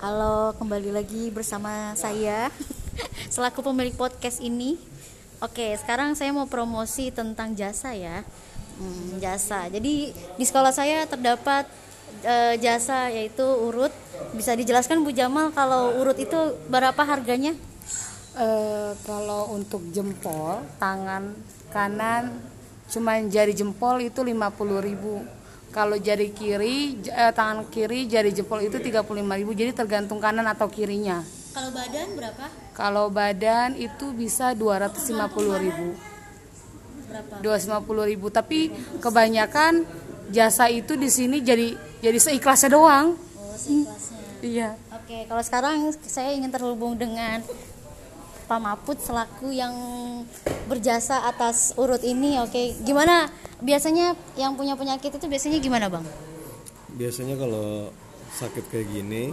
Halo, kembali lagi bersama saya selaku pemilik podcast ini. Oke, sekarang saya mau promosi tentang jasa ya. Hmm, jasa. Jadi di sekolah saya terdapat eh, jasa yaitu urut. Bisa dijelaskan Bu Jamal kalau urut itu berapa harganya? Eh, kalau untuk jempol tangan kanan cuma jari jempol itu 50.000 kalau jari kiri eh, tangan kiri jari jempol itu 35.000 jadi tergantung kanan atau kirinya Kalau badan berapa? kalau badan itu bisa 250.000 Berapa? 250.000 tapi kebanyakan jasa itu di sini jadi jadi seikhlasnya doang Oh, seikhlasnya. iya Oke, kalau sekarang saya ingin terhubung dengan Pak Maput selaku yang berjasa atas urut ini. Oke, gimana biasanya yang punya penyakit itu biasanya gimana, Bang? biasanya kalau sakit kayak gini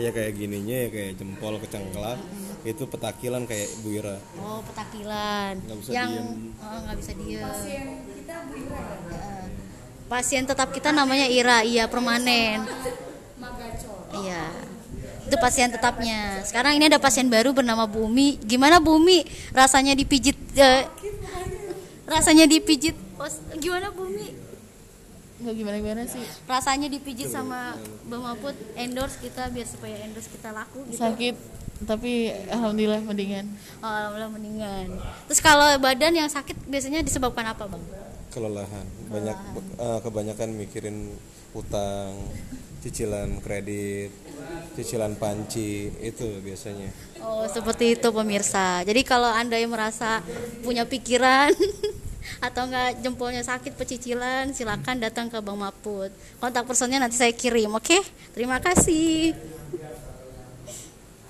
ya kayak gininya ya kayak jempol kecengklak itu petakilan kayak Bu Ira Oh, petakilan. Nggak bisa yang oh, nggak bisa diem. Pasien kita Bu Ira. Pasien tetap kita namanya Ira, iya permanen. Iya. Itu pasien tetapnya. Sekarang ini ada pasien baru bernama Bumi. Gimana Bumi? Rasanya dipijit eh, rasanya dipijit pos gimana Bumi? nggak gimana gimana sih Rasanya dipijit sama Bang Maput endorse kita biar supaya endorse kita laku gitu. sakit tapi alhamdulillah mendingan Oh, alhamdulillah mendingan. Terus kalau badan yang sakit biasanya disebabkan apa, Bang? kelelahan banyak eh, kebanyakan mikirin utang cicilan kredit cicilan panci itu biasanya Oh, seperti itu pemirsa. Jadi kalau Anda yang merasa punya pikiran atau enggak jempolnya sakit pecicilan, silakan datang ke Bang Maput. Kontak personnya nanti saya kirim, oke? Terima kasih.